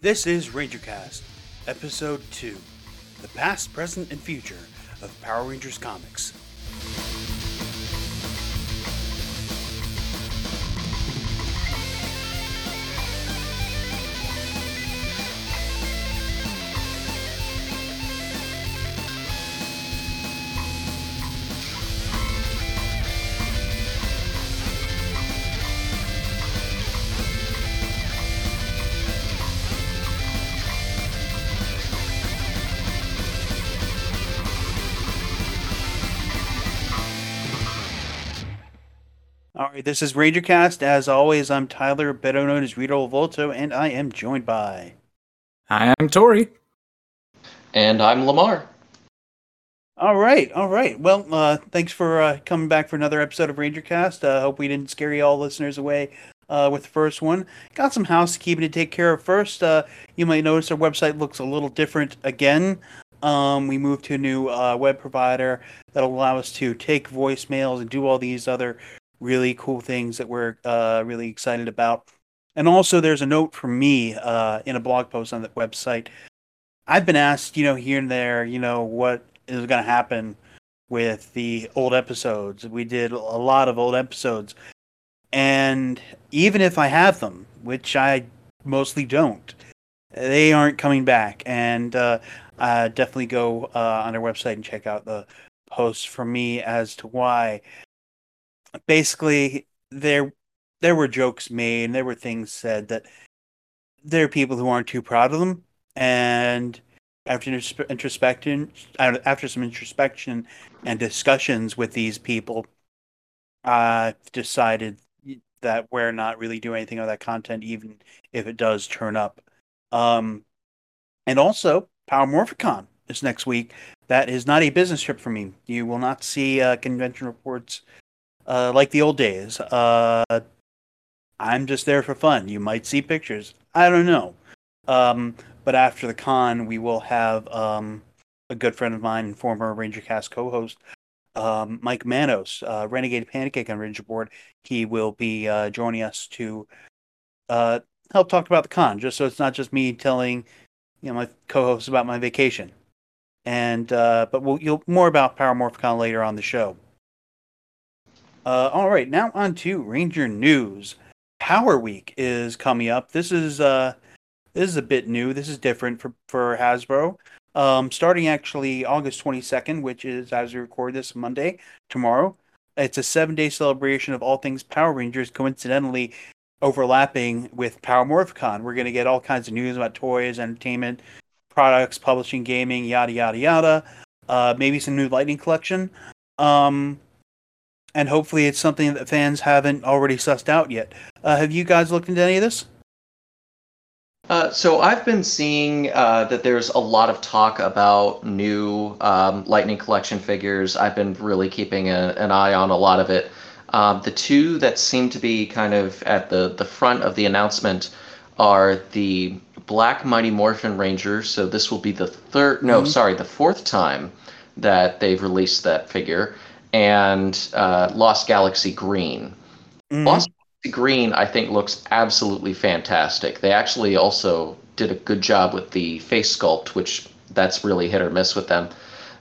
This is RangerCast, Episode 2 The Past, Present, and Future of Power Rangers Comics. This is RangerCast. As always, I'm Tyler, better known as Rito Volto, and I am joined by. Hi, I'm Tori. And I'm Lamar. All right, all right. Well, uh, thanks for uh, coming back for another episode of RangerCast. I uh, hope we didn't scare you all listeners away uh, with the first one. Got some housekeeping to take care of first. Uh, you might notice our website looks a little different again. Um, we moved to a new uh, web provider that'll allow us to take voicemails and do all these other really cool things that we're uh, really excited about. And also, there's a note from me uh, in a blog post on the website. I've been asked, you know, here and there, you know, what is going to happen with the old episodes. We did a lot of old episodes. And even if I have them, which I mostly don't, they aren't coming back. And uh, definitely go uh, on our website and check out the posts from me as to why basically there there were jokes made and there were things said that there are people who aren't too proud of them. And after introspection after some introspection and discussions with these people i decided that we're not really doing anything on that content even if it does turn up. Um and also power morphicon is next week. That is not a business trip for me. You will not see uh, convention reports uh, like the old days. Uh, I'm just there for fun. You might see pictures. I don't know. Um, but after the con, we will have um, a good friend of mine former Ranger Cast co-host, um, Mike Manos, uh, Renegade Pancake on Ranger Board. He will be uh, joining us to uh, help talk about the con, just so it's not just me telling you know my co-hosts about my vacation. And uh, but we'll you'll more about Power later on the show. Uh, all right, now on to Ranger news. Power Week is coming up. This is uh, this is a bit new. This is different for for Hasbro. Um, starting actually August 22nd, which is as we record this Monday tomorrow. It's a seven day celebration of all things Power Rangers, coincidentally overlapping with Power Morphicon. We're going to get all kinds of news about toys, entertainment, products, publishing, gaming, yada yada yada. Uh, maybe some new Lightning collection. Um, and hopefully it's something that fans haven't already sussed out yet. Uh, have you guys looked into any of this? Uh, so I've been seeing uh, that there's a lot of talk about new um, Lightning Collection figures. I've been really keeping a, an eye on a lot of it. Um, the two that seem to be kind of at the, the front of the announcement are the Black Mighty Morphin Ranger. So this will be the third, no, mm-hmm. sorry, the fourth time that they've released that figure and uh, Lost Galaxy Green. Mm-hmm. Lost Galaxy Green, I think, looks absolutely fantastic. They actually also did a good job with the face sculpt, which that's really hit or miss with them.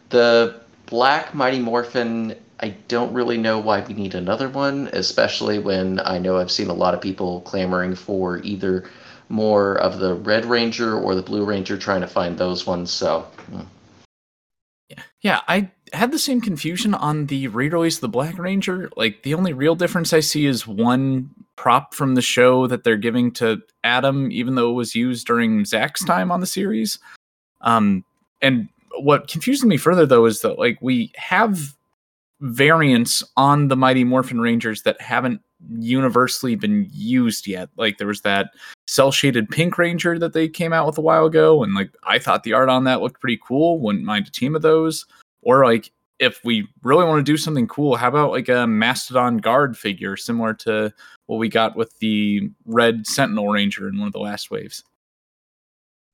The Black Mighty Morphin, I don't really know why we need another one, especially when I know I've seen a lot of people clamoring for either more of the Red Ranger or the Blue Ranger, trying to find those ones. So. Hmm. Yeah, yeah, I had the same confusion on the Re-Release of the Black Ranger. Like the only real difference I see is one prop from the show that they're giving to Adam, even though it was used during Zach's time on the series. Um, and what confuses me further though is that like we have variants on the Mighty Morphin Rangers that haven't universally been used yet. Like there was that cell shaded pink ranger that they came out with a while ago, and like I thought the art on that looked pretty cool. Wouldn't mind a team of those. Or like if we really want to do something cool, how about like a Mastodon guard figure similar to what we got with the red Sentinel Ranger in one of the last waves?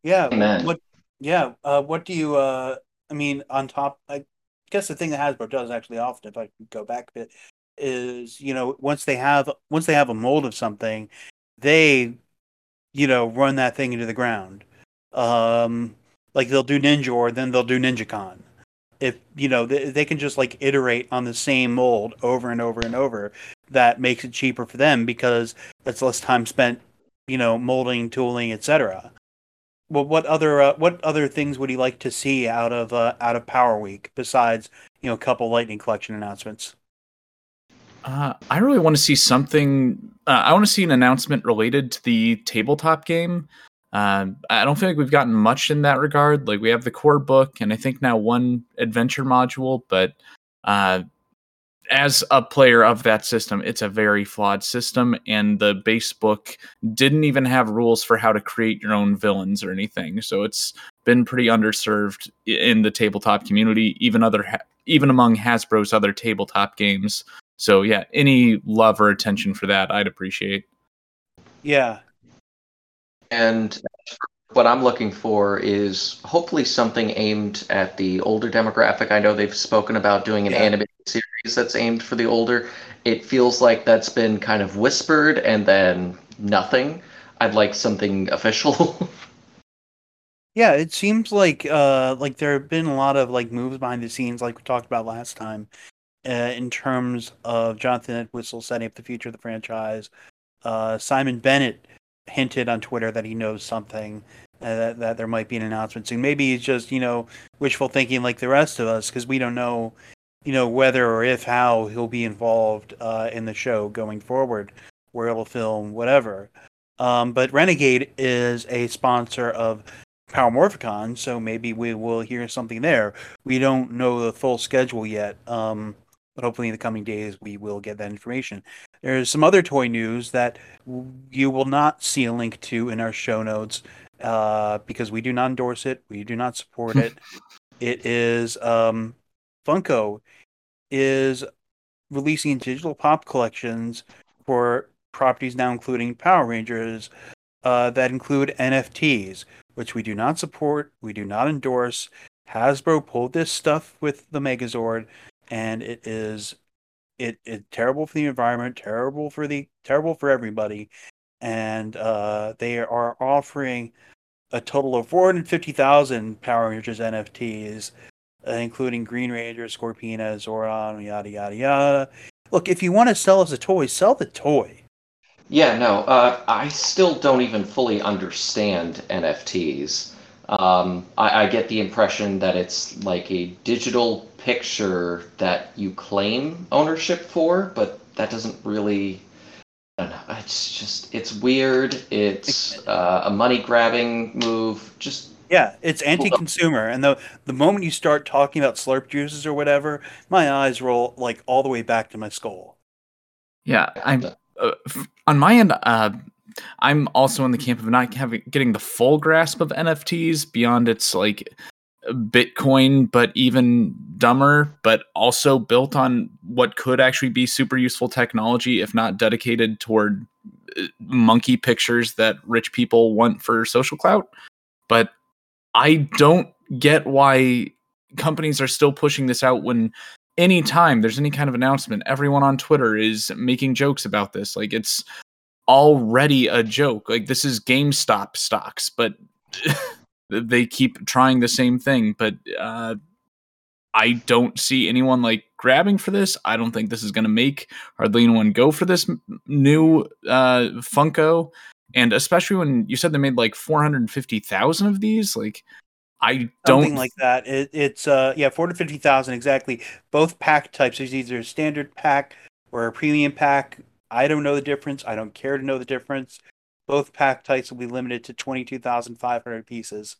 Yeah. Amen. What? Yeah. Uh, what do you? Uh, I mean, on top, I guess the thing that Hasbro does actually often, if I go back a bit, is you know once they have once they have a mold of something, they you know, run that thing into the ground. Um, like they'll do Ninja or then they'll do NinjaCon. If you know they, they can just like iterate on the same mold over and over and over, that makes it cheaper for them because that's less time spent, you know, molding, tooling, etc. Well, what other uh, what other things would you like to see out of uh, out of Power Week besides you know a couple Lightning Collection announcements? Uh, I really want to see something. Uh, I want to see an announcement related to the tabletop game. Uh, I don't feel like we've gotten much in that regard. Like we have the core book, and I think now one adventure module. But uh, as a player of that system, it's a very flawed system, and the base book didn't even have rules for how to create your own villains or anything. So it's been pretty underserved in the tabletop community, even other even among Hasbro's other tabletop games. So yeah, any love or attention for that, I'd appreciate. Yeah. And what I'm looking for is hopefully something aimed at the older demographic. I know they've spoken about doing an yeah. animated series that's aimed for the older. It feels like that's been kind of whispered and then nothing. I'd like something official. yeah, it seems like uh like there have been a lot of like moves behind the scenes like we talked about last time uh, in terms of Jonathan Entwistle setting up the future of the franchise. Uh, Simon Bennett hinted on Twitter that he knows something, uh, that, that there might be an announcement soon. Maybe he's just, you know, wishful thinking like the rest of us because we don't know, you know, whether or if how he'll be involved uh, in the show going forward, where it'll film, whatever. Um, but Renegade is a sponsor of Power Morphicon, so maybe we will hear something there. We don't know the full schedule yet. Um, but hopefully in the coming days we will get that information. There's some other toy news that you will not see a link to in our show notes uh, because we do not endorse it, we do not support it. it is um, Funko is releasing digital pop collections for properties now including Power Rangers uh, that include NFTs, which we do not support, we do not endorse. Hasbro pulled this stuff with the Megazord and it is it it terrible for the environment, terrible for the terrible for everybody, and uh, they are offering a total of 450,000 Power Rangers NFTs, uh, including Green Ranger, Scorpina, Zoran, yada yada yada. Look, if you want to sell us a toy, sell the toy. Yeah, no, uh, I still don't even fully understand NFTs. Um, I, I get the impression that it's like a digital picture that you claim ownership for, but that doesn't really. I don't know. It's just it's weird. It's uh, a money grabbing move. Just yeah, it's anti-consumer, and the the moment you start talking about slurp juices or whatever, my eyes roll like all the way back to my skull. Yeah, I'm uh, on my end. Uh, I'm also in the camp of not having getting the full grasp of NFTs beyond its like Bitcoin, but even dumber, but also built on what could actually be super useful technology, if not dedicated toward uh, monkey pictures that rich people want for social clout. But I don't get why companies are still pushing this out when anytime there's any kind of announcement, everyone on Twitter is making jokes about this. Like it's already a joke. Like this is GameStop stocks, but they keep trying the same thing. But uh, I don't see anyone like grabbing for this. I don't think this is going to make hardly anyone go for this new uh, Funko. And especially when you said they made like 450,000 of these, like I don't something like that. It, it's uh yeah, 450,000 exactly. Both pack types. There's either a standard pack or a premium pack. I don't know the difference. I don't care to know the difference. Both pack types will be limited to 22,500 pieces.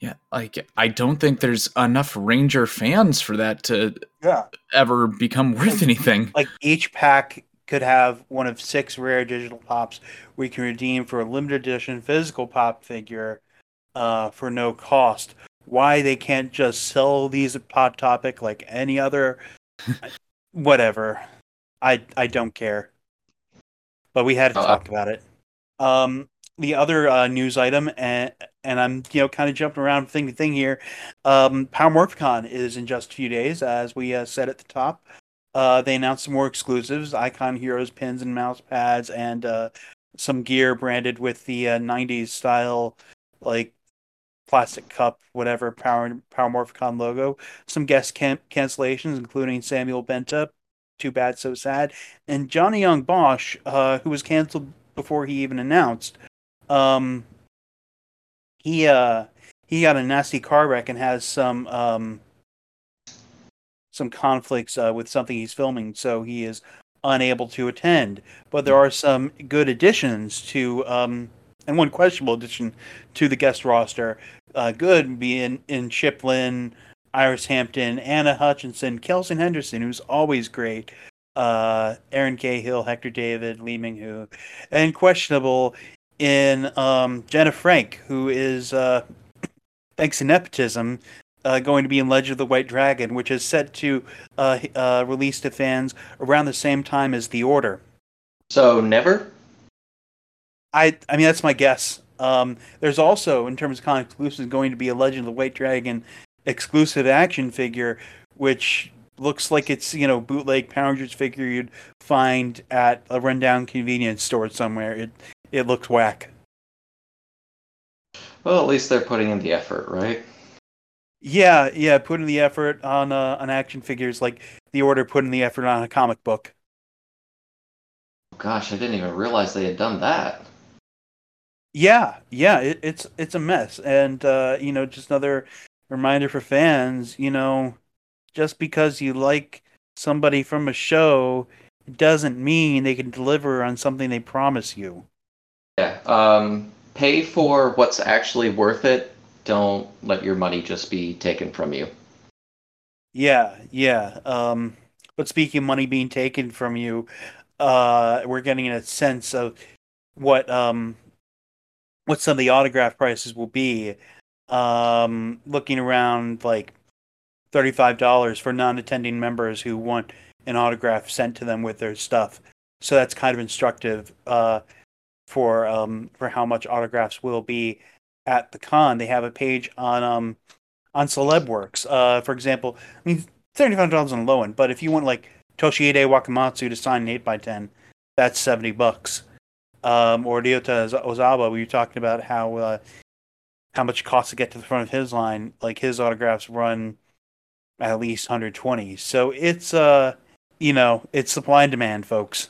Yeah, like I don't think there's enough Ranger fans for that to yeah. ever become worth anything. Like each pack could have one of six rare digital pops we can redeem for a limited edition physical pop figure uh, for no cost. Why they can't just sell these at Hot Topic like any other, whatever. I I don't care. But we had to uh, talk about it. Um, the other uh, news item, and and I'm you know kind of jumping around thing to thing here. Um, Power Morphicon is in just a few days, as we uh, said at the top. Uh, they announced some more exclusives: Icon Heroes pins and mouse pads, and uh, some gear branded with the uh, 90s style, like plastic cup, whatever Power Power Morphicon logo. Some guest can- cancellations, including Samuel Benta, too bad, so sad, and Johnny Yong Bosch, uh, who was canceled before he even announced. Um, he uh he got a nasty car wreck and has some um some conflicts uh, with something he's filming, so he is unable to attend. But there are some good additions to um and one questionable addition to the guest roster. Uh, good being in Chip Lynn, Iris Hampton, Anna Hutchinson, Kelson Henderson, who's always great, uh, Erin Cahill, Hector David, Lee Ming and questionable in um, Jenna Frank, who is, uh, thanks to nepotism, uh, going to be in Legend of the White Dragon, which is set to uh, uh, release to fans around the same time as The Order. So never. I I mean that's my guess. Um, there's also, in terms of con exclusives, going to be a Legend of the White Dragon exclusive action figure, which looks like it's you know bootleg Power Rangers figure you'd find at a rundown convenience store somewhere. It it looks whack. Well, at least they're putting in the effort, right? Yeah, yeah, putting the effort on uh, on action figures like the Order putting the effort on a comic book. Gosh, I didn't even realize they had done that. Yeah, yeah, it, it's it's a mess, and uh, you know, just another reminder for fans. You know, just because you like somebody from a show doesn't mean they can deliver on something they promise you. Yeah. Um, pay for what's actually worth it. Don't let your money just be taken from you. Yeah, yeah. Um, but speaking of money being taken from you, uh, we're getting a sense of what um, what some of the autograph prices will be. Um, looking around like thirty-five dollars for non-attending members who want an autograph sent to them with their stuff. So that's kind of instructive uh, for um, for how much autographs will be at the con. They have a page on um, on Celebworks. Uh, for example, I mean thirty-five dollars on the low end, but if you want like Toshihide Wakamatsu to sign an eight x ten, that's seventy bucks. Um, or Ryota Ozawa, we were talking about how uh, how much it costs to get to the front of his line. Like his autographs run at least 120. So it's uh you know, it's supply and demand, folks.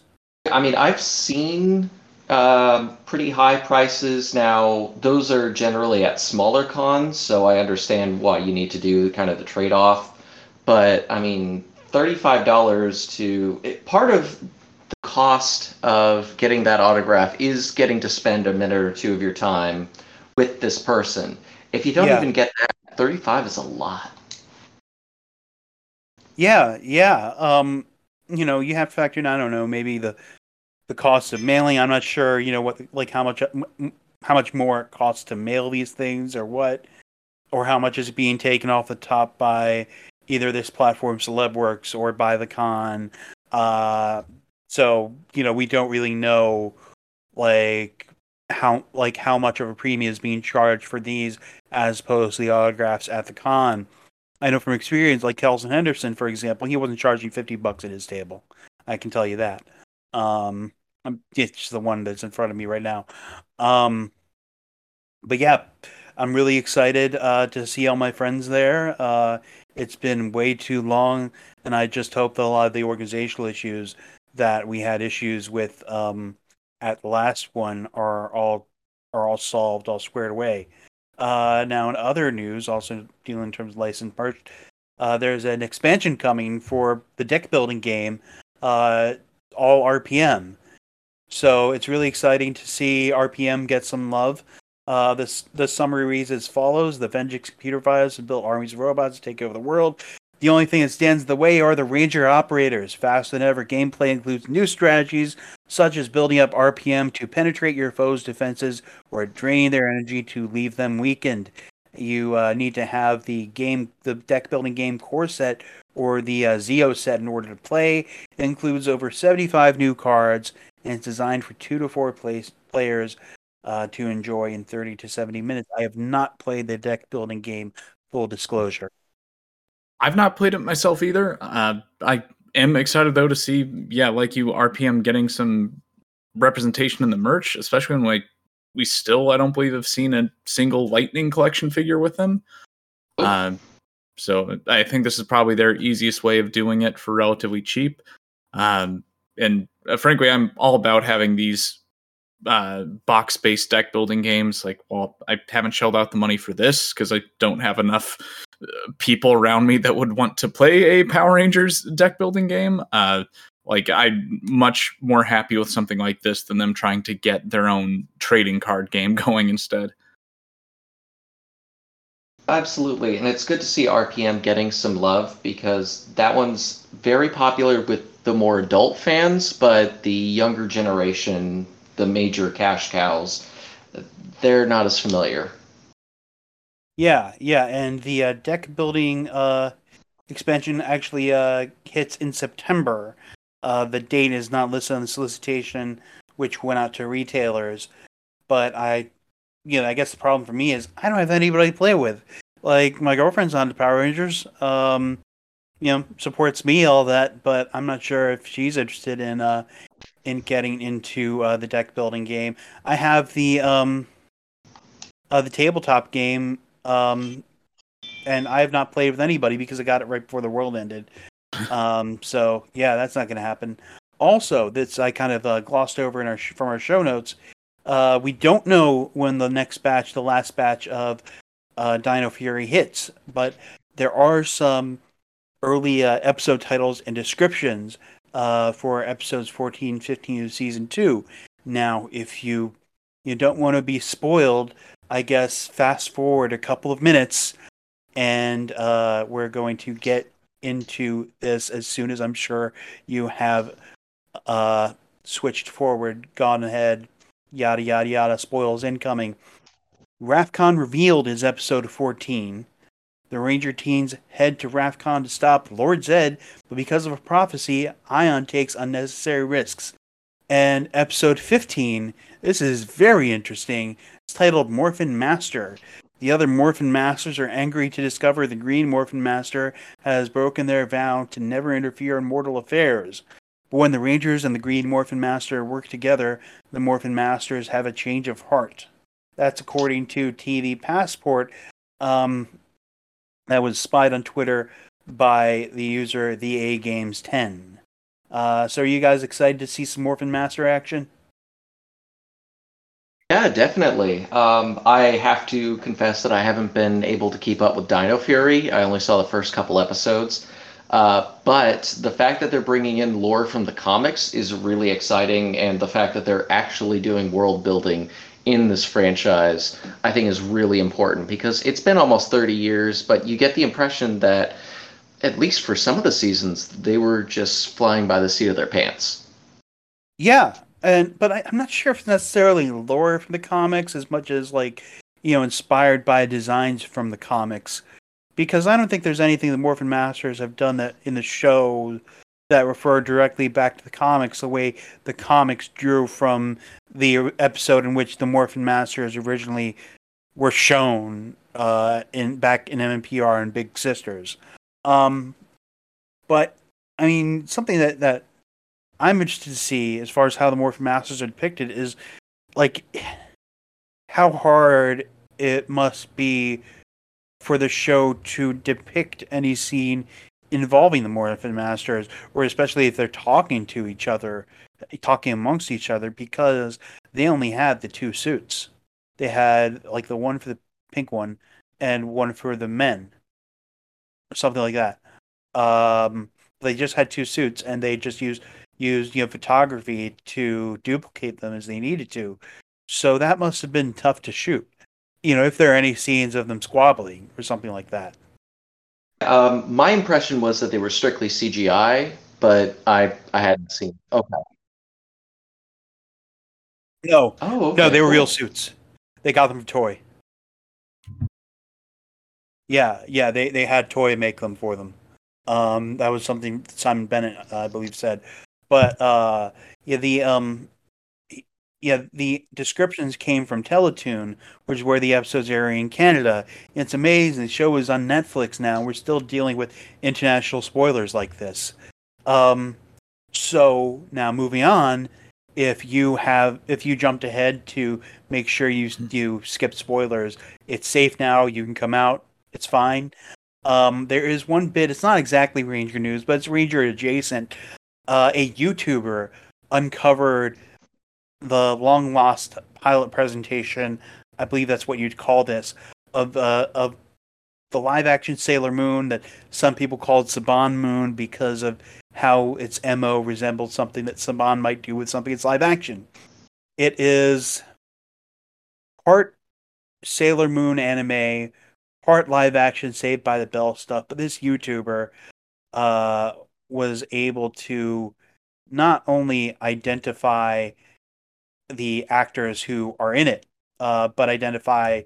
I mean, I've seen uh, pretty high prices now. Those are generally at smaller cons, so I understand why you need to do kind of the trade off. But I mean, thirty-five dollars to it, part of the cost of getting that autograph is getting to spend a minute or two of your time with this person. If you don't Yeah. even get that, thirty-five is a lot. Yeah, yeah. Um, you know, you have to factor in. I don't know, maybe the the cost of mailing. I'm not sure. You know what, like how much how much more it costs to mail these things, or what, or how much is being taken off the top by either this platform, Celebworks, or by the con. Uh, so you know, we don't really know, like how like how much of a premium is being charged for these as opposed to the autographs at the con. I know from experience, like Kelson Henderson, for example, he wasn't charging fifty bucks at his table. I can tell you that. Um, I'm it's the one that's in front of me right now. Um, but yeah, I'm really excited uh, to see all my friends there. Uh, it's been way too long, and I just hope that a lot of the organizational issues that we had issues with um, at the last one are all are all solved, all squared away. Uh, now, in other news, also dealing in terms of licensed merch, uh, there's an expansion coming for the deck building game, uh, all RPM. So it's really exciting to see RPM get some love. Uh, this the summary reads as follows: The Vengeance computer virus has built armies of robots to take over the world. The only thing that stands in the way are the Ranger operators. Faster than ever, gameplay includes new strategies such as building up RPM to penetrate your foe's defenses or drain their energy to leave them weakened. You uh, need to have the game, the deck building game core set or the uh, Zeo set in order to play. It includes over 75 new cards and it's designed for two to four place, players uh, to enjoy in 30 to 70 minutes. I have not played the deck building game. Full disclosure. I've not played it myself either. Uh, I am excited though to see, yeah, like you, RPM getting some representation in the merch, especially when like we still I don't believe have seen a single Lightning collection figure with them. Um, so I think this is probably their easiest way of doing it for relatively cheap. Um, and uh, frankly, I'm all about having these uh, box based deck building games. Like, well, I haven't shelled out the money for this because I don't have enough uh, people around me that would want to play a Power Rangers deck building game. Uh, like, I'm much more happy with something like this than them trying to get their own trading card game going instead. Absolutely, and it's good to see RPM getting some love because that one's very popular with the more adult fans, but the younger generation the major cash cows, they're not as familiar. Yeah, yeah, and the uh, deck building uh, expansion actually uh, hits in September. Uh, the date is not listed on the solicitation, which went out to retailers. But I, you know, I guess the problem for me is I don't have anybody to play with. Like my girlfriend's on the Power Rangers, um, you know, supports me all that, but I'm not sure if she's interested in uh, in getting into uh, the deck building game. I have the um, uh, the tabletop game, um, and I have not played with anybody because I got it right before the world ended. Um, so yeah, that's not going to happen. Also, this I kind of uh, glossed over in our sh- from our show notes. Uh, we don't know when the next batch, the last batch of uh, Dino Fury hits, but there are some early uh, episode titles and descriptions uh, for episodes 14, 15 of season two. Now, if you you don't want to be spoiled, I guess fast forward a couple of minutes, and uh, we're going to get into this as soon as I'm sure you have uh, switched forward, gone ahead, yada yada yada. Spoils incoming. Rafkon revealed his episode 14. The Ranger teens head to Rafkon to stop Lord Zedd, but because of a prophecy, Aiyon takes unnecessary risks. And episode 15, this is very interesting. It's titled Morphin Master. The other Morphin Masters are angry to discover the Green Morphin Master has broken their vow to never interfere in mortal affairs. But when the Rangers and the Green Morphin Master work together, the Morphin Masters have a change of heart. That's according to TV Passport. Um, that was spied on Twitter by the user the A Games 10. Uh, so, are you guys excited to see some Morphin Master action? Yeah, definitely. Um, I have to confess that I haven't been able to keep up with Dino Fury. I only saw the first couple episodes. Uh, but the fact that they're bringing in lore from the comics is really exciting, and the fact that they're actually doing world building in this franchise, I think is really important because it's been almost 30 years, but you get the impression that, at least for some of the seasons, they were just flying by the seat of their pants. Yeah, and but I, am not sure if it's necessarily lore from the comics as much as like you know inspired by designs from the comics, because I don't think there's anything the Morphin Masters have done that in the show that refer directly back to the comics the way the comics drew from the episode in which the Morphin Masters originally were shown uh, in back in MMPR and Big Sisters. Um, but I mean, something that that I'm interested to see as far as how the Morphin Masters are depicted is like how hard it must be for the show to depict any scene involving the Morphin Masters, or especially if they're talking to each other, talking amongst each other, because they only had the two suits. They had like the one for the pink one and one for the men, or something like that. Um, they just had two suits, and they just used used you know photography to duplicate them as they needed to. So that must have been tough to shoot. You know, if there are any scenes of them squabbling or something like that. Um, my impression was that they were strictly CGI, but I I hadn't seen. Okay. No. Oh. Okay, no, they were cool. real suits. They got them from Toei. Yeah, yeah, they they had Toei make them for them. Um, that was something Simon Bennett, I believe, said. But uh, yeah, the um, yeah, the descriptions came from Teletoon, which is where the episodes air in Canada. It's amazing. The show is on Netflix now. We're still dealing with international spoilers like this. Um, so now moving on, if you have if you jumped ahead to make sure you you skip spoilers, it's safe now. You can come out. It's fine. Um, there is one bit. It's not exactly Ranger news, but it's Ranger adjacent. Uh, a YouTuber uncovered the long lost pilot presentation. I believe that's what you'd call this of uh, of the live action Sailor Moon that some people called Saban Moon because of how its MO resembled something that Saban might do with something that's live action. It is part Sailor Moon anime, part live action Saved by the Bell stuff, but this YouTuber uh, was able to not only identify the actors who are in it, uh, but identify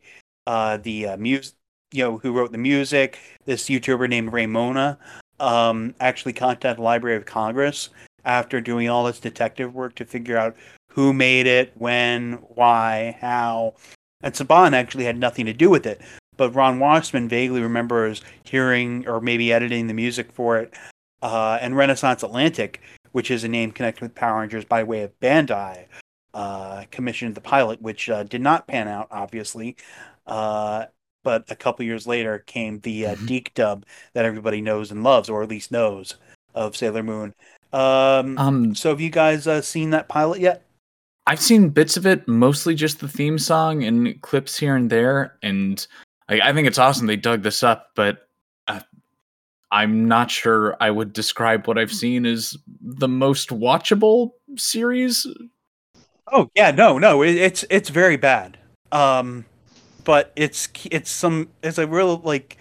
uh, the uh, music, you know, who wrote the music. This YouTuber named Ray Mona um, actually contacted the Library of Congress after doing all this detective work to figure out who made it, when, why, how. And Saban actually had nothing to do with it. But Ron Wasserman vaguely remembers hearing or maybe editing the music for it. Uh, and Renaissance Atlantic, which is a name connected with Power Rangers by way of Bandai, uh, commissioned the pilot, which uh, did not pan out, obviously. Uh, but a couple years later came the uh, mm-hmm. DiC dub that everybody knows and loves, or at least knows of Sailor Moon. Um, um so have you guys uh, seen that pilot yet? I've seen bits of it, mostly just the theme song and clips here and there, and I, I think it's awesome they dug this up. But uh, I'm not sure I would describe what I've seen as the most watchable series. Oh yeah, no, no, it, it's it's very bad. Um, but it's it's some it's a real like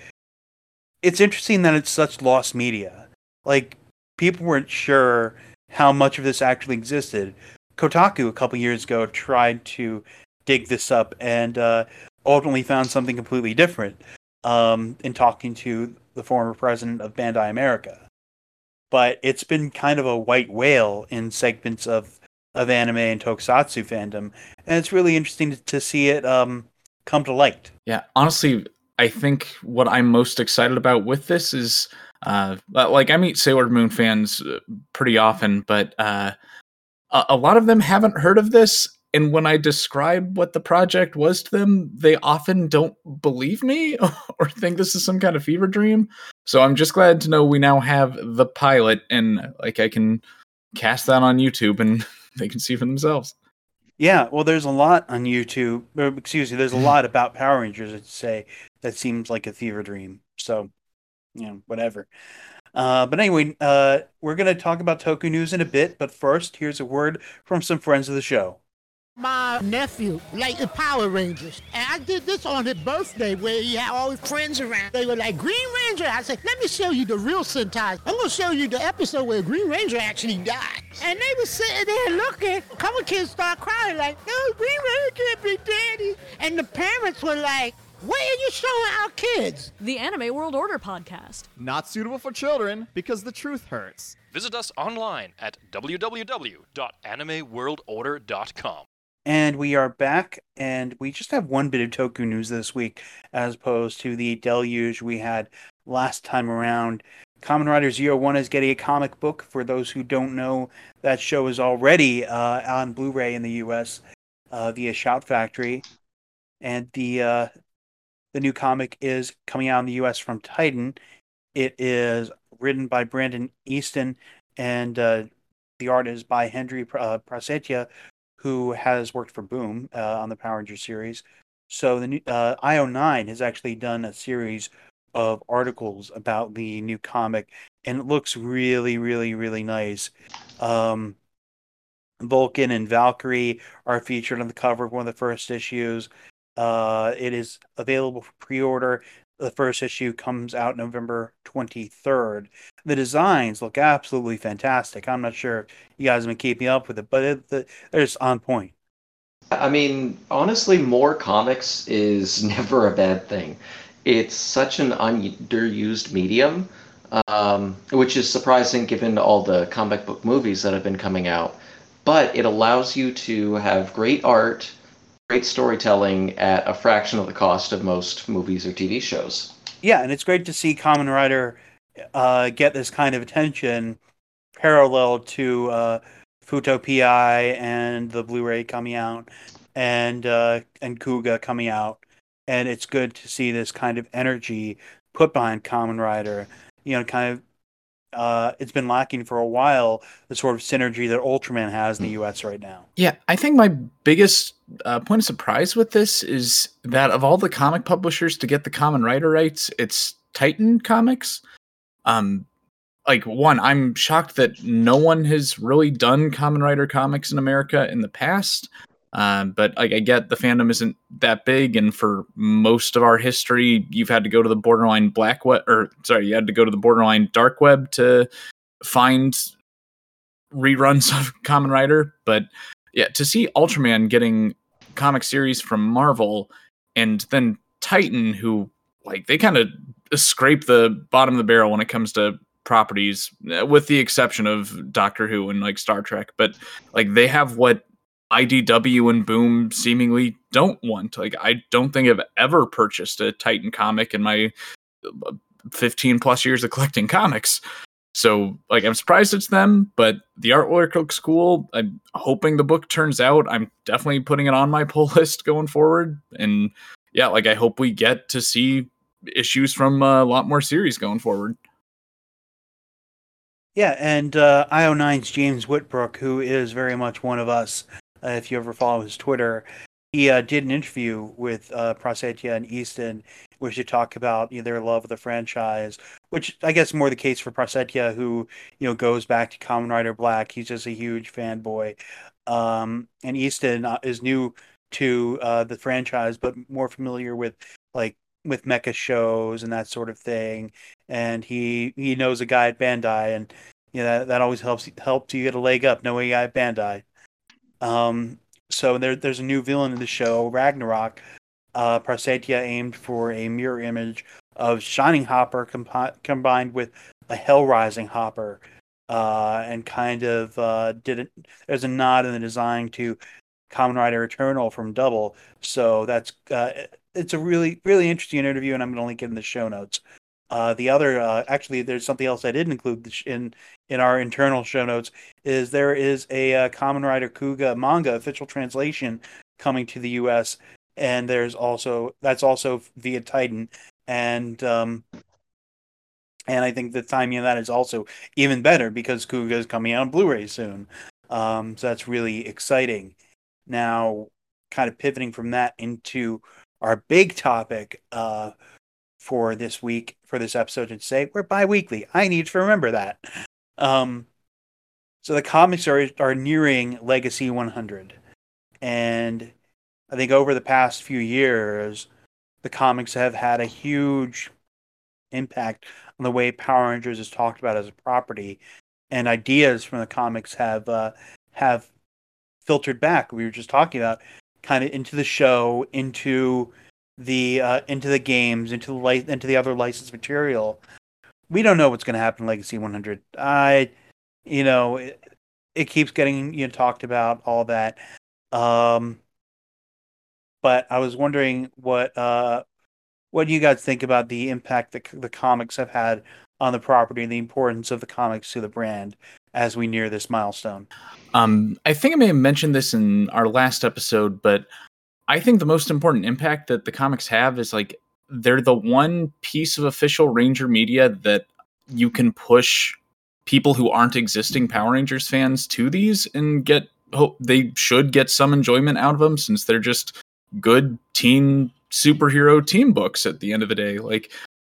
it's interesting that it's such lost media. Like people weren't sure how much of this actually existed. Kotaku a couple years ago tried to dig this up and uh, ultimately found something completely different um, in talking to the former president of Bandai America. But it's been kind of a white whale in segments of of anime and tokusatsu fandom, and it's really interesting to, see it um, come to light. Yeah, honestly, I think what I'm most excited about with this is uh, like I meet Sailor Moon fans uh, pretty often, but uh, a lot of them haven't heard of this. And when I describe what the project was to them, they often don't believe me or think this is some kind of fever dream. So I'm just glad to know we now have the pilot and like I can cast that on YouTube and they can see for themselves. Yeah, well, there's a lot on YouTube. Or, excuse me, there's a lot about Power Rangers. I'd say that seems like a fever dream. So, you know, whatever. Uh, but anyway, uh, we're going to talk about Toku News in a bit. But first, here's a word from some friends of the show my nephew like the Power Rangers. And I did this on his birthday where he had all his friends around. They were like, Green Ranger. I said, let me show you the real Sentai. I'm going to show you the episode where Green Ranger actually died. And they were sitting there looking. A couple kids start crying like, no, Green Ranger can't be daddy. And the parents were like, why are you showing our kids? The Anime World Order podcast. Not suitable for children because the truth hurts. Visit us online at www.animeworldorder.com. And we are back, and we just have one bit of Toku news this week, as opposed to the deluge we had last time around. Kamen Rider Zero One is getting a comic book. For those who don't know, that show is already uh, on Blu-ray in the U.S. Uh, via Shout Factory, and the uh, the new comic is coming out in the U.S. from Titan. It is written by Brandon Easton, and uh, the art is by Hendry uh, Prasetya, who has worked for Boom uh, on the Power Rangers series. So the new, uh, IO9 has actually done a series of articles about the new comic, and it looks really, really, really nice. Um, Vulcan and Valkyrie are featured on the cover of one of the first issues. Uh, it is available for pre-order. The first issue comes out November 23rd. The designs look absolutely fantastic. I'm not sure you guys have been keeping up with it, but it, the, they're just on point. I mean, honestly, more comics is never a bad thing. It's such an underused medium, um, which is surprising given all the comic book movies that have been coming out. But it allows you to have great art, great storytelling at a fraction of the cost of most movies or TV shows. Yeah, and it's great to see Kamen Rider uh, get this kind of attention parallel to uh, Futo PI and the Blu-ray coming out, and uh, and Kuuga coming out, and it's good to see this kind of energy put behind Kamen Rider. You know, kind of uh, it's been lacking for a while the sort of synergy that Ultraman has in the U.S. right now. Yeah, I think my biggest uh, point of surprise with this is that of all the comic publishers to get the Kamen Rider rights, it's Titan Comics. Um, like one, I'm shocked that no one has really done Kamen Rider comics in America in the past. Um, but like I get the fandom isn't that big, and for most of our history, you've had to go to the borderline black web, or sorry, you had to go to the borderline dark web to find reruns of Kamen Rider. But yeah, to see Ultraman getting comic series from Marvel, and then Titan, who like they kind of scrape the bottom of the barrel when it comes to properties, uh, with the exception of Doctor Who and like Star Trek. But like they have what IDW and Boom seemingly don't want. Like, I don't think I've ever purchased a Titan comic in my uh, 15 plus years of collecting comics. So, like, I'm surprised it's them, but the artwork looks cool. I'm hoping the book turns out. I'm definitely putting it on my pull list going forward. And yeah, like, I hope we get to see issues from a lot more series going forward. Yeah, and uh, IO9's James Whitbrook, who is very much one of us, uh, if you ever follow his Twitter, he uh, did an interview with uh, Prasetya and Easton, which they talk about you know, their love of the franchise, which I guess more the case for Prasetya, who you know goes back to Kamen Rider Black. He's just a huge fanboy, um, and Easton uh, is new to uh, the franchise, but more familiar with like with mecha shows and that sort of thing. And he he knows a guy at Bandai, and you know that, that always helps helps you get a leg up knowing a guy at Bandai. Um, so there, there's a new villain in the show, Ragnarok. Uh, Prasetya aimed for a mirror image of Shining Hopper combined with a Hell Rising Hopper, uh, and kind of uh, did it. There's a nod in the design to Kamen Rider Eternal from Double. So that's uh, it's a really really interesting interview, and I'm going to link it in the show notes. Uh, the other, uh, actually, there's something else I didn't include in in our internal show notes. Is there is a uh, Kamen Rider Kuuga manga official translation coming to the U.S. and there's also that's also via Titan, and um, and I think the timing of that is also even better because Kuuga is coming out on Blu-ray soon. Um, so that's really exciting. Now, kind of pivoting from that into our big topic. Uh, for this week for this episode and say we're bi-weekly. I need to remember that. Um, so the comics are are nearing Legacy 100, and I think over the past few years, the comics have had a huge impact on the way Power Rangers is talked about as a property, and ideas from the comics have uh, have filtered back. We were just talking about kind of into the show, into the uh, into the games, into the li- into the other licensed material. We don't know what's going to happen in Legacy 100. I, you know, it, it keeps getting you know talked about all that. Um, but I was wondering what uh, what do you guys think about the impact that the comics have had on the property and the importance of the comics to the brand as we near this milestone? Um, I think I may have mentioned this in our last episode, but I think the most important impact that the comics have is like they're the one piece of official Ranger media that you can push people who aren't existing Power Rangers fans to these and get hope they should get some enjoyment out of them since they're just good teen superhero team books at the end of the day. Like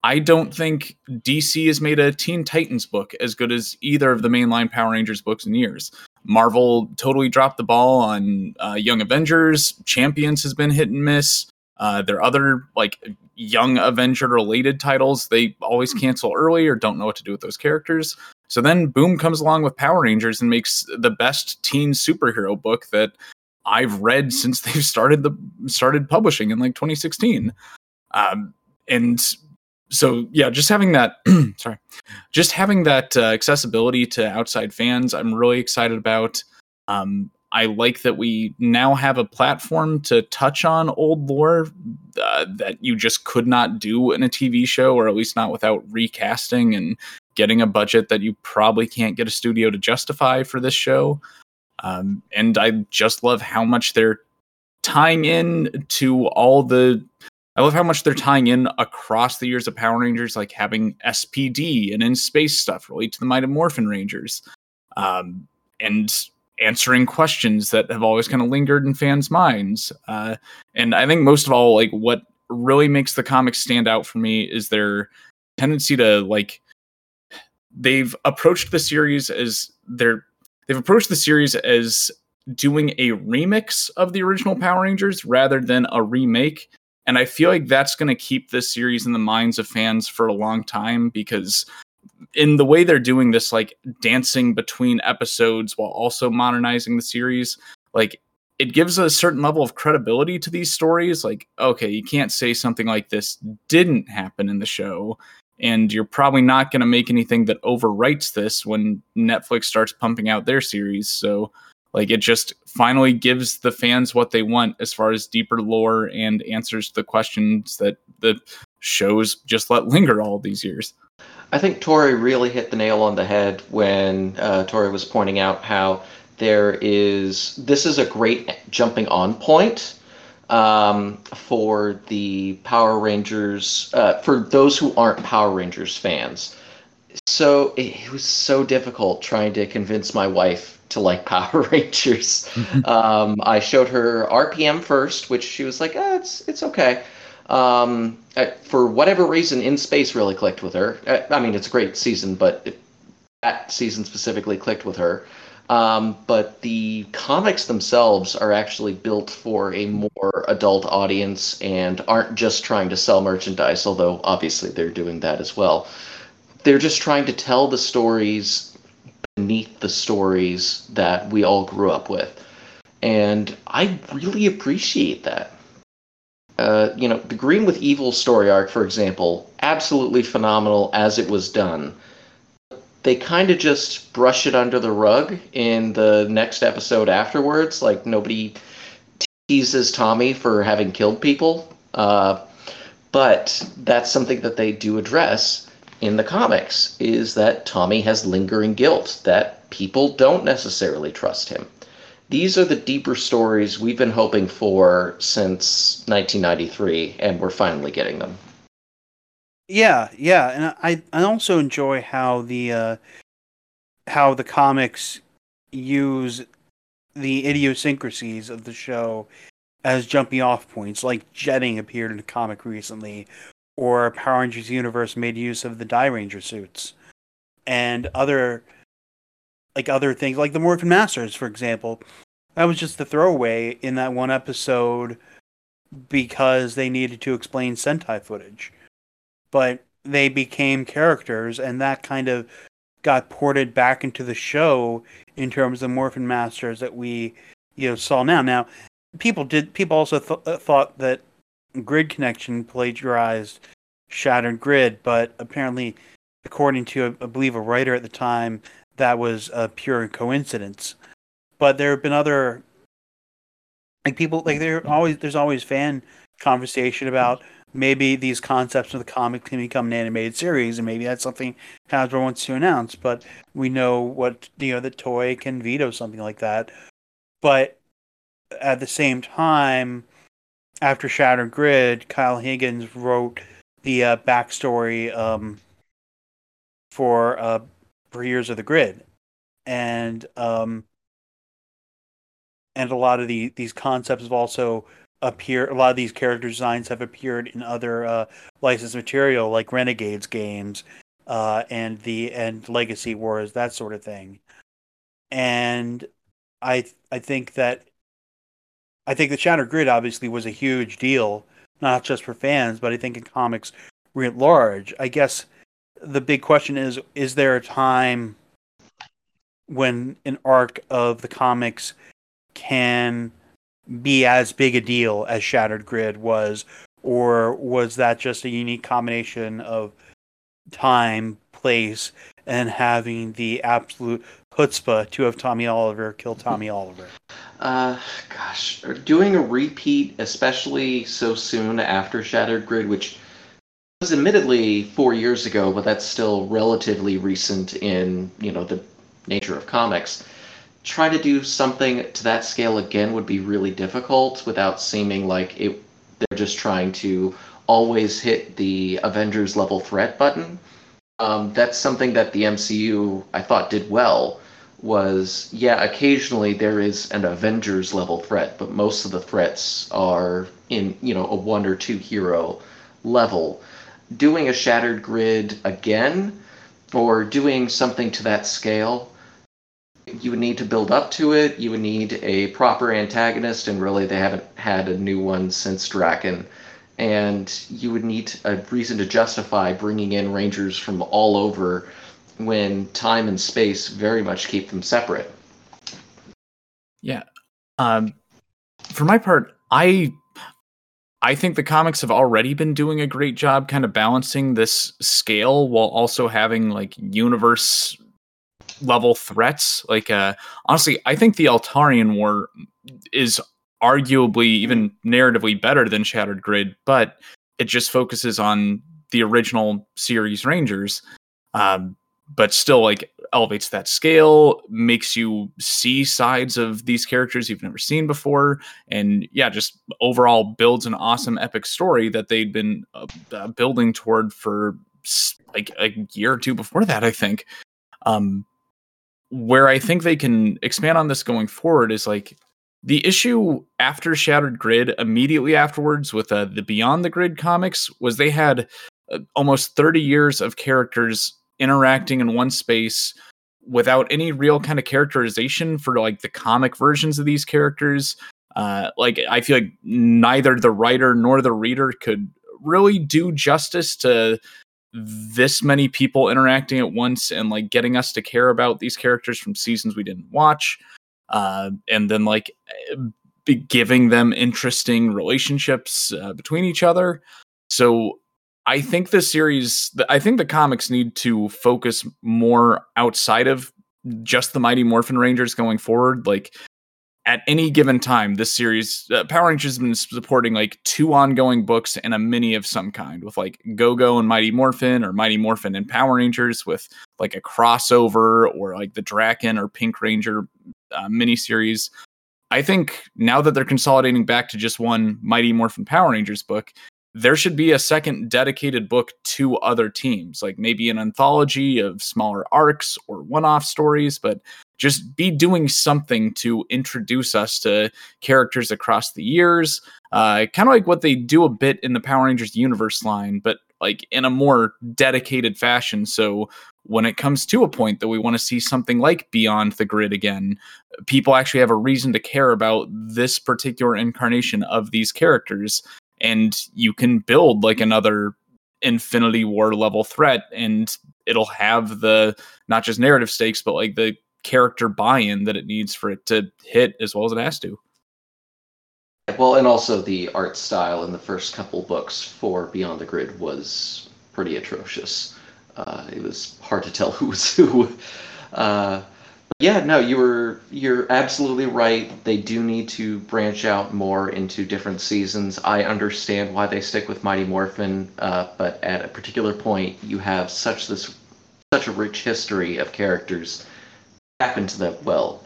I don't think DC has made a Teen Titans book as good as either of the mainline Power Rangers books in years. Marvel totally dropped the ball on uh, Young Avengers. Champions has been hit and miss. Uh, their other like Young Avenger related titles, they always hmm. cancel early or don't know what to do with those characters. So then Boom comes along with Power Rangers and makes the best teen superhero book that I've read since they've started the started publishing in like 2016. Um, and so yeah, just having that sorry, just having that uh, accessibility to outside fans, I'm really excited about. Um, I like that we now have a platform to touch on old lore uh, that you just could not do in a TV show, or at least not without recasting and getting a budget that you probably can't get a studio to justify for this show. Um, and I just love how much they're tying in to all the. I love how much they're tying in across the years of Power Rangers, like having SPD and in space stuff relate to the Mighty Morphin Rangers, um, and answering questions that have always kind of lingered in fans' minds. Uh, and I think most of all, like what really makes the comics stand out for me is their tendency to like they've approached the series as they're they've approached the series as doing a remix of the original Power Rangers rather than a remake. And I feel like that's going to keep this series in the minds of fans for a long time because in the way they're doing this, like dancing between episodes while also modernizing the series, like it gives a certain level of credibility to these stories. Like, okay, you can't say something like this didn't happen in the show and you're probably not going to make anything that overwrites this when Netflix starts pumping out their series. So, like, it just finally gives the fans what they want as far as deeper lore and answers the questions that the shows just let linger all these years. I think Tori really hit the nail on the head when uh, Tori was pointing out how there is this is a great jumping on point um, for the Power Rangers, uh, for those who aren't Power Rangers fans. So it, it, was so difficult trying to convince my wife to like Power Rangers. um, I showed her RPM first, which she was like, eh, "It's it's okay." Um, uh, for whatever reason, In Space really clicked with her. Uh, I mean, it's a great season, but it, that season specifically clicked with her. Um, but the comics themselves are actually built for a more adult audience and aren't just trying to sell merchandise, although obviously they're doing that as well. They're just trying to tell the stories beneath the stories that we all grew up with. And I really appreciate that. Uh, you know, the Green with Evil story arc, for example, absolutely phenomenal as it was done they kind of just brush it under the rug in the next episode afterwards. Like nobody teases Tommy for having killed people. Uh, but that's something that they do address in the comics is that Tommy has lingering guilt that people don't necessarily trust him. These are the deeper stories we've been hoping for since 1993 and we're finally getting them. Yeah, yeah, and I I also enjoy how the uh, how the comics use the idiosyncrasies of the show as jumping off points, like jetting appeared in a comic recently, or Power Rangers universe made use of the Dairanger suits, and other like other things, like the Morphin Masters, for example. That was just the throwaway in that one episode because they needed to explain Sentai footage but they became characters, and that kind of got ported back into the show in terms of Morphin Masters that we you know saw now. Now, people did people also th- uh, thought that Grid Connection plagiarized Shattered Grid, but apparently, according to I believe a writer at the time, that was a pure coincidence. But there have been other like people like there always there's always fan conversation about maybe these concepts of the comic can become an animated series, and maybe that's something Hasbro wants to announce. But we know what you know, the toy can veto something like that. But at the same time, after Shattered Grid, Kyle Higgins wrote the uh, backstory um, for uh, Years of the Grid, and um, and a lot of the these concepts have also appear a lot of these character designs have appeared in other uh, licensed material like renegades games uh, and the and legacy wars that sort of thing. And i i think that i think the shattered grid obviously was a huge deal not just for fans but i think in comics writ large. I guess the big question is is there a time when an arc of the comics can be as big a deal as Shattered Grid was, or was that just a unique combination of time, place, and having the absolute chutzpah to have Tommy Oliver kill Tommy Oliver? Uh, gosh, doing a repeat, especially so soon after Shattered Grid, which was admittedly four years ago, but that's still relatively recent in you know the nature of comics trying to do something to that scale again would be really difficult without seeming like it they're just trying to always hit the Avengers level threat button. Um, that's something that the MCU I thought did well. Was yeah, occasionally there is an Avengers level threat, but most of the threats are in you know a one or two hero level. Doing a shattered grid again, or doing something to that scale, you would need to build up to it. You would need a proper antagonist, and really they haven't had a new one since Drakkon and you would need a reason to justify bringing in rangers from all over when time and space very much keep them separate. Yeah. Um, for my part, I I think the comics have already been doing a great job kind of balancing this scale while also having like universe level threats. Like uh honestly, I think the Eltarian War is arguably even narratively better than Shattered Grid, but it just focuses on the original series Rangers. Um, but still like elevates that scale, makes you see sides of these characters you've never seen before, and yeah, just overall builds an awesome epic story that they'd been uh, uh, building toward for like a year or two before that, I think. Um, where I think they can expand on this going forward is like the issue after Shattered Grid, immediately afterwards with uh, the Beyond the Grid comics, was they had uh, almost 30 years of characters interacting in one space without any real kind of characterization for like the comic versions of these characters. Uh, like I feel like neither the writer nor the reader could really do justice to this many people interacting at once and like getting us to care about these characters from seasons we didn't watch uh, and then like giving them interesting relationships uh, between each other. So I think the series, I think the comics need to focus more outside of just the Mighty Morphin Rangers going forward. Like at any given time, this series, uh, Power Rangers has been supporting like two ongoing books and a mini of some kind with like Go Go and Mighty Morphin or Mighty Morphin and Power Rangers with like a crossover or like the Drakkon or Pink Ranger uh, miniseries. I think now that they're consolidating back to just one Mighty Morphin Power Rangers book, there should be a second dedicated book to other teams, like maybe an anthology of smaller arcs or one off stories, but just be doing something to introduce us to characters across the years. Uh, kind of like what they do a bit in the Power Rangers universe line, but like in a more dedicated fashion. So when it comes to a point that we want to see something like Beyond the Grid again, people actually have a reason to care about this particular incarnation of these characters. And you can build like another Infinity War level threat, and it'll have the not just narrative stakes, but like the character buy in that it needs for it to hit as well as it has to. Well, and also the art style in the first couple books for Beyond the Grid was pretty atrocious. Uh, it was hard to tell who was who. Uh, yeah, no, you were you're absolutely right. They do need to branch out more into different seasons. I understand why they stick with Mighty Morphin, uh, but at a particular point, you have such this such a rich history of characters. Happen to them well.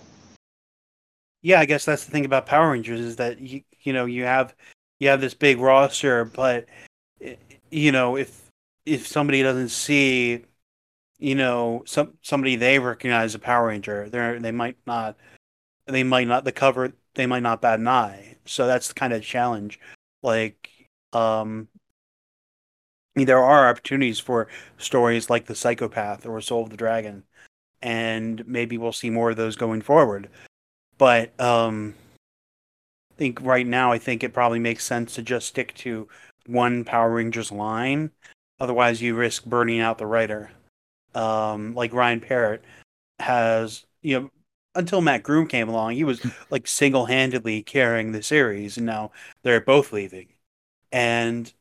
Yeah, I guess that's the thing about Power Rangers is that you you know you have you have this big roster, but you know if if somebody doesn't see, you know, some somebody they recognize a Power Ranger, they they might not, they might not the cover, they might not bat an eye. So that's the kind of challenge. Like, um, there are opportunities for stories like the Psychopath or Soul of the Dragon, and maybe we'll see more of those going forward. But um, I think right now, I think it probably makes sense to just stick to one Power Rangers line Otherwise, you risk burning out the writer. Um, like Ryan Parrott has, you know, until Mat Groom came along, he was like single handedly carrying the series, and now they're both leaving. And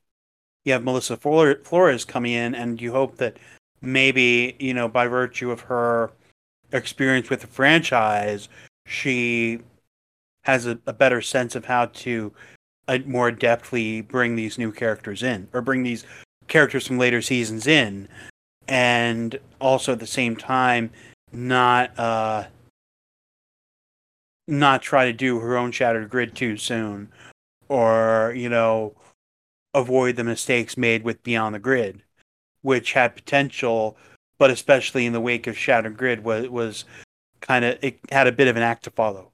you have Melissa Flores coming in, and you hope that maybe, you know, by virtue of her experience with the franchise, she has a, a better sense of how to uh, more adeptly bring these new characters in or bring these characters from later seasons in, and also at the same time not uh, not try to do her own shattered grid too soon, or you know, avoid the mistakes made with Beyond the Grid, which had potential, but especially in the wake of Shattered Grid was was kind of it had a bit of an act to follow.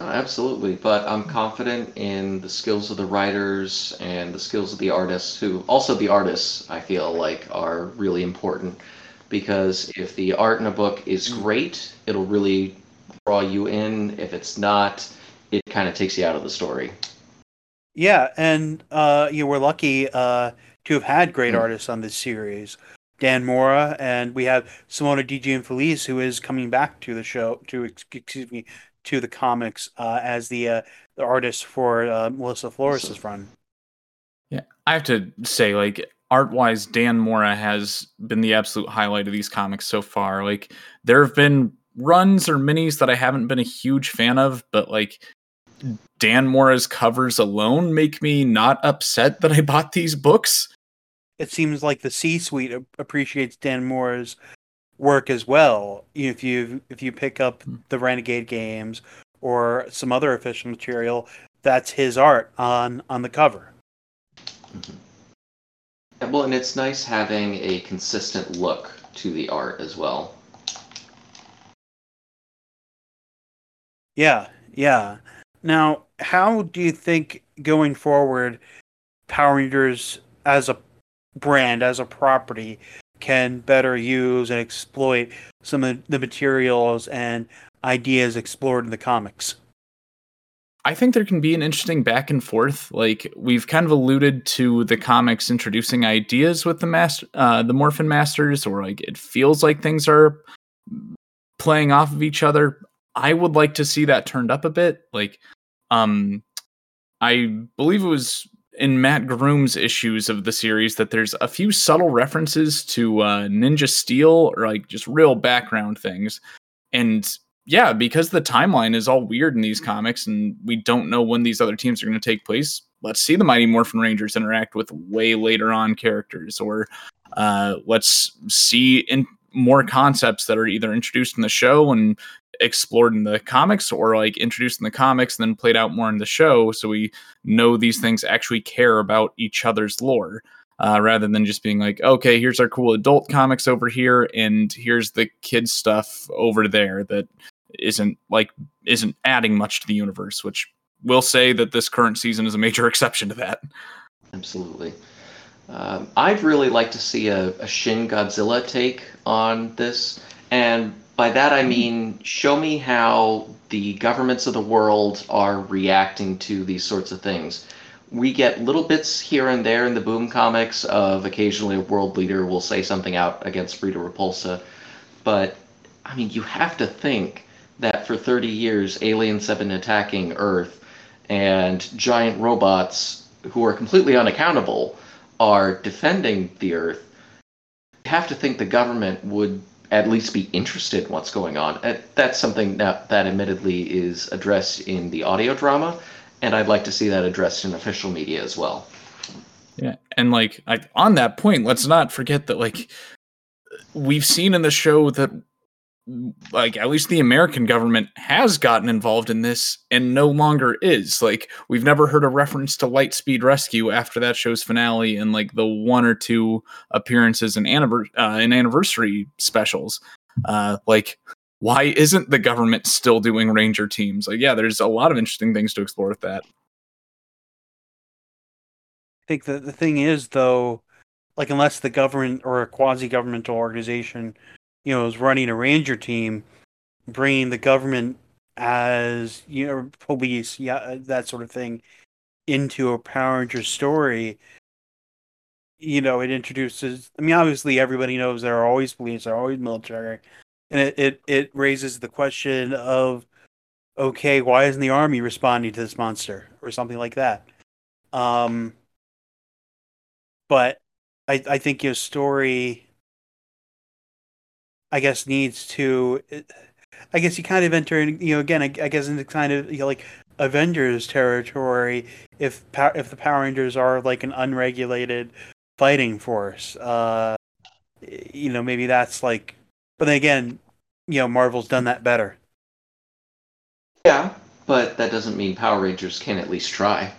Uh, Absolutely, but I'm confident in the skills of the writers and the skills of the artists, who also the artists I feel like are really important because if the art in a book is great, it'll really draw you in. If it's not, it kind of takes you out of the story. Yeah, and uh, you were lucky uh, to have had great Mm. artists on this series. Dan Mora, and we have Simona DG and Gianfelice, who is coming back to the show, to excuse me, to the comics uh, as the uh, the artist for uh, Melissa Flores's run. Yeah, I have to say, like art wise, Dan Mora has been the absolute highlight of these comics so far. Like there have been runs or minis that I haven't been a huge fan of, but like Dan Mora's covers alone make me not upset that I bought these books. It seems like the C-suite appreciates Dan Mora's work as well. If you if you pick up hmm. the Renegade games or some other official material, that's his art on on the cover. Mm-hmm. Yeah, well, and it's nice having a consistent look to the art as well. Yeah, yeah. Now, how do you think going forward, Power Rangers as a brand, as a property, can better use and exploit some of the materials and ideas explored in the comics? I think there can be an interesting back and forth. Like we've kind of alluded to the comics introducing ideas with the master, uh, the Morphin Masters, or like it feels like things are playing off of each other. I would like to see that turned up a bit. Like, um, I believe it was in Mat Groom's issues of the series that there's a few subtle references to uh, Ninja Steel or like just real background things, and yeah, because the timeline is all weird in these comics and we don't know when these other teams are going to take place, let's see the Mighty Morphin Rangers interact with way later on characters, or uh, let's see in more concepts that are either introduced in the show and explored in the comics, or like introduced in the comics and then played out more in the show, so we know these things actually care about each other's lore uh, rather than just being like, okay, here's our cool adult comics over here, and here's the kids stuff over there that isn't like isn't adding much to the universe. Which will say that this current season is a major exception to that. Absolutely. Um, I'd really like to see a, a Shin Godzilla take on this. And by that I mean, show me how the governments of the world are reacting to these sorts of things. We get little bits here and there in the Boom comics of occasionally a world leader will say something out against Rita Repulsa. But, I mean, you have to think that for 30 years, aliens have been attacking Earth, and giant robots who are completely unaccountable are defending the Earth. You have to think the government would at least be interested in what's going on. Uh, That's something that, that admittedly is addressed in the audio drama, and I'd like to see that addressed in official media as well. Yeah, and like I, on that point, let's not forget that like we've seen in the show that like at least the American government has gotten involved in this and no longer is. Like we've never heard a reference to Lightspeed Rescue after that show's finale and like the one or two appearances in, annivers- uh, in anniversary specials. Uh, like why isn't the government still doing ranger teams? Like yeah, there's a lot of interesting things to explore with that. I think that the thing is, though, like unless the government or a quasi-governmental organization, you know, is running a ranger team, bringing the government as you know police, yeah, that sort of thing, into a Power Ranger story, you know, it introduces. I mean, obviously, everybody knows there are always police, there are always military, and it it, it raises the question of, okay, why isn't the army responding to this monster or something like that? Um, but I I think your story I guess needs to I guess you kind of enter in you know again I, I guess into kind of you know, like Avengers territory if if the Power Rangers are like an unregulated fighting force uh you know maybe that's like but then again you know Marvel's done that better Yeah, but that doesn't mean Power Rangers can at least try.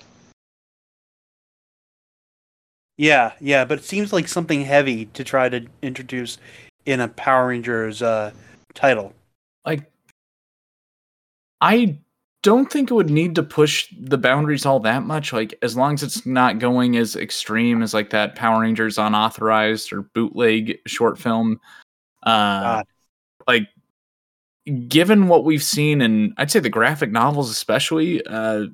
Yeah, yeah, but it seems like something heavy to try to introduce in a Power Rangers uh, title. Like, I don't think it would need to push the boundaries all that much. Like, as long as it's not going as extreme as like that Power Rangers unauthorized or bootleg short film. Uh, God. like, given what we've seen, and I'd say the graphic novels especially, uh,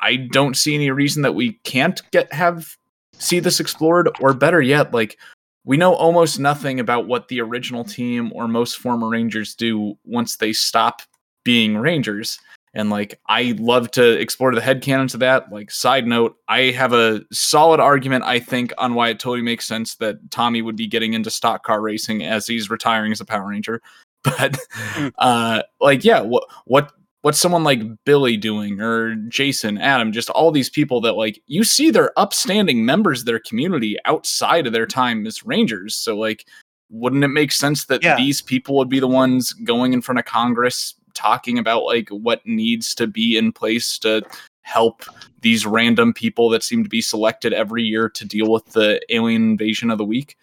I don't see any reason that we can't get have see this explored, or better yet, like we know almost nothing about what the original team or most former Rangers do once they stop being Rangers. And like I love to explore the headcanons of that. Like side note, I have a solid argument, I think, on why it totally makes sense that Tommy would be getting into stock car racing as he's retiring as a Power Ranger. But uh like yeah, what what what's someone like Billy doing or Jason, Adam, just all these people that like you see they're upstanding members of their community outside of their time as Rangers. So like wouldn't it make sense that Yeah. these people would be the ones going in front of Congress talking about like what needs to be in place to help these random people that seem to be selected every year to deal with the alien invasion of the week?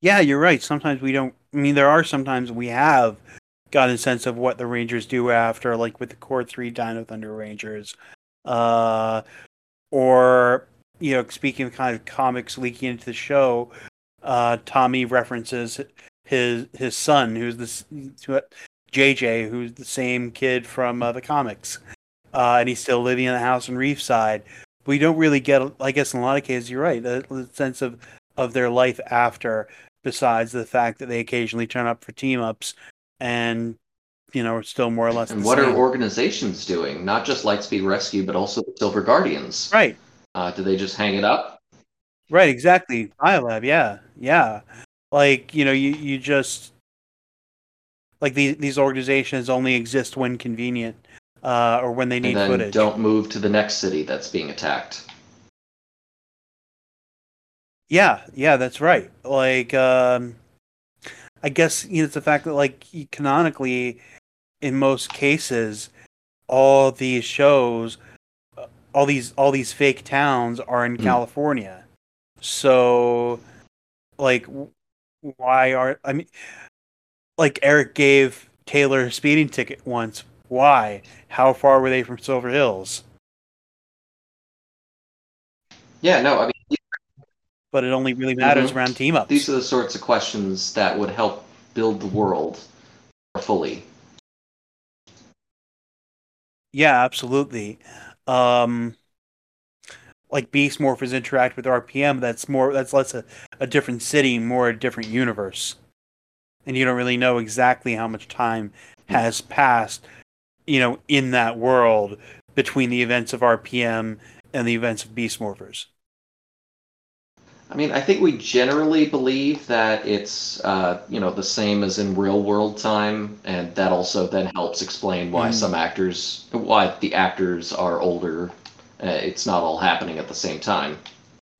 Yeah, you're right. Sometimes we don't. I mean, there are sometimes we have gotten a sense of what the Rangers do after, like with the Core Three Dino Thunder Rangers, uh, or you know, speaking of kind of comics leaking into the show, uh, Tommy references his his son, who's this JJ, who's the same kid from uh, the comics, uh, and he's still living in the house in Reefside. We don't really get, I guess, in a lot of cases, you're right, the, the sense of of their life after besides the fact that they occasionally turn up for team ups and you know still more or less And what are organizations doing? Not just Lightspeed Rescue, but also the Silver Guardians. right Uh, do they just hang it up? right exactly biolab yeah yeah like you know you you just like these these organizations only exist when convenient uh or when they need and then footage don't move to the next city that's being attacked. Yeah, yeah, that's right. Like, um, I guess you know it's the fact that like canonically, in most cases, all these shows, uh, all these all these fake towns are in Hmm. California. So, like, why are I mean, like Eric gave Taylor a speeding ticket once. Why? How far were they from Silver Hills? Yeah, no, I mean But it only really matters Mhm. around team ups. these are the sorts of questions that would help build the world more fully. Yeah, absolutely. Um, like Beast Morphers interact with RPM, that's more that's less a, a different city, more a different universe. And you don't really know exactly how much time has passed, you know, in that world between the events of RPM and the events of Beast Morphers. I mean, I think we generally believe that it's, uh, you know, the same as in real world time, and that also then helps explain why Mm. some actors, why the actors are older. Uh, it's not all happening at the same time.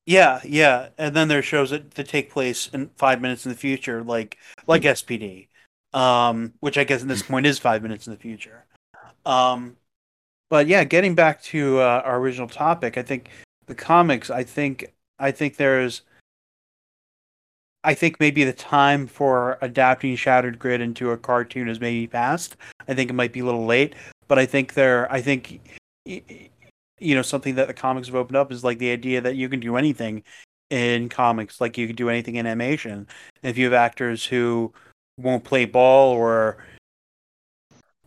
Yeah, yeah, and then there are shows that, that take place in five minutes in the future, like like SPD, um, which I guess at this point is five minutes in the future. Um, but yeah, getting back to uh, our original topic, I think the comics. I think I think there's. I think maybe the time for adapting Shattered Grid into a cartoon is maybe past. I think it might be a little late, but I think there. I think. You know, something that the comics have opened up is like the idea that you can do anything in comics, like you can do anything in animation. If you have actors who won't play ball or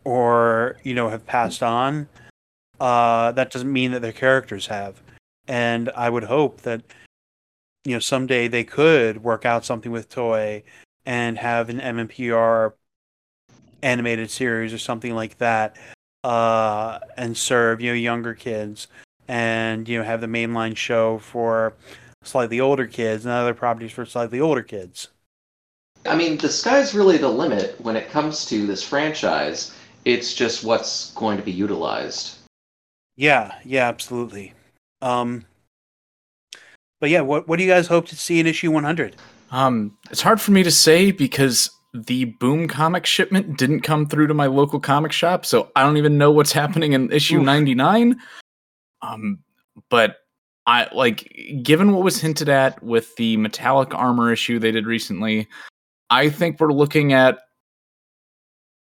or you know have passed on, uh, that doesn't mean that their characters have. And I would hope that you know someday they could work out something with Toei and have an MMPR animated series or something like that, uh, and serve you know younger kids, and you know have the mainline show for slightly older kids and other properties for slightly older kids. I mean, the sky's really the limit when it comes to this franchise. It's just what's going to be utilized. Yeah, yeah, absolutely. Um, but yeah, what what do you guys hope to see in issue 100? Um, it's hard for me to say because the Boom comic shipment didn't come through to my local comic shop, so I don't even know what's happening in issue Oof. 99. Um, but I like given what was hinted at with the metallic armor issue they did recently, I think we're looking at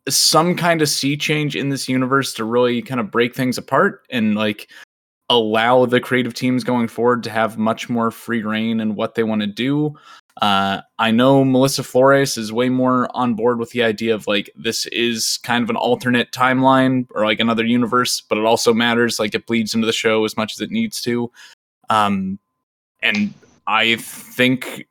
some kind of sea change in this universe to really kind of break things apart and like allow the creative teams going forward to have much more free reign in what they want to do. Uh, I know Melissa Flores is way more on board with the idea of like this is kind of an alternate timeline or like another universe, but it also matters. Like it bleeds into the show as much as it needs to. Um, and I think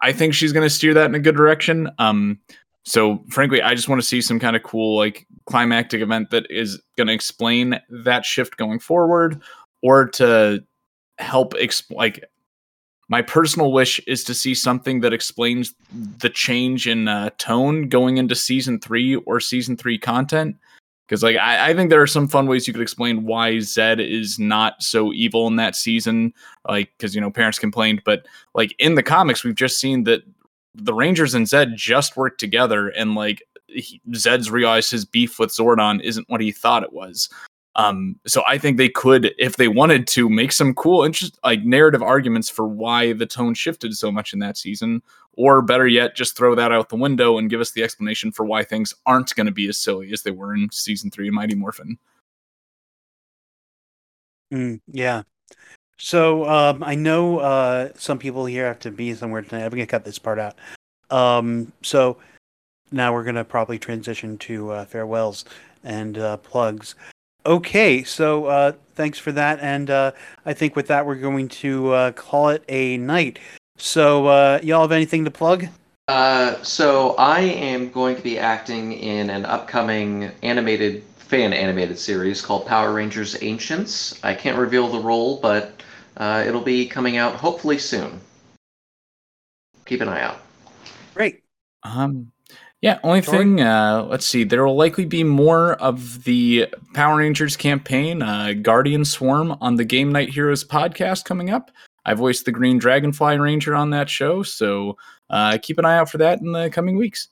I think she's going to steer that in a good direction. Um, so frankly, I just want to see some kind of cool like climactic event that is going to explain that shift going forward, or to help exp- like my personal wish is to see something that explains the change in uh, tone going into season three or season three content. Because like I, I think there are some fun ways you could explain why Zedd is not so evil in that season. Like because you know parents complained, but like in the comics we've just seen that the Rangers and Zedd just worked together, and like he, Zedd's realized his beef with Zordon isn't what he thought it was. Um, so I think they could, if they wanted to, make some cool, interest like narrative arguments for why the tone shifted so much in that season, or better yet, just throw that out the window and give us the explanation for why things aren't going to be as silly as they were in season three of Mighty Morphin. Mm, yeah. So um, I know uh, some people here have to be somewhere tonight. I'm gonna cut this part out. Um, so now we're gonna probably transition to uh, farewells and uh, plugs. Okay, so uh, thanks for that, and uh, I think with that we're going to uh, call it a night. So uh, y'all have anything to plug? Uh, so I am going to be acting in an upcoming animated fan animated series called Power Rangers Ancients. I can't reveal the role, but uh, it'll be coming out hopefully soon. Keep an eye out. Great. Um, yeah, only thing, uh, let's see, there will likely be more of the Power Rangers campaign, uh, Guardian Swarm, on the Game Knight Heroes podcast coming up. I voiced the Green Dragonfly Ranger on that show, so uh, keep an eye out for that in the coming weeks.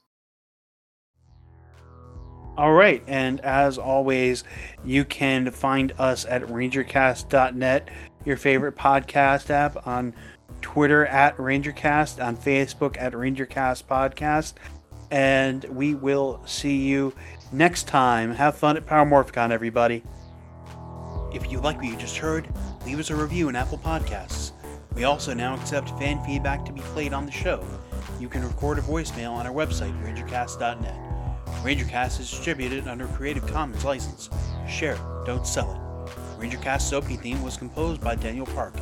All right, and as always, you can find us at rangercast.net, your favorite podcast app, on Twitter at Rangercast, on Facebook at Rangercast Podcast, and we will see you next time. Have fun at Power Morphicon, everybody. If you like what you just heard, leave us a review in Apple Podcasts. We also now accept fan feedback to be played on the show. You can record a voicemail on our website, rangercast.net. RangerCast is distributed under Creative Commons license. Share it, don't sell it. RangerCast's opening theme was composed by Daniel Park.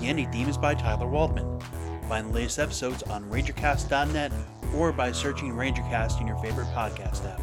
The ending theme is by Tyler Waldman. Find the latest episodes on RangerCast.net or by searching RangerCast in your favorite podcast app.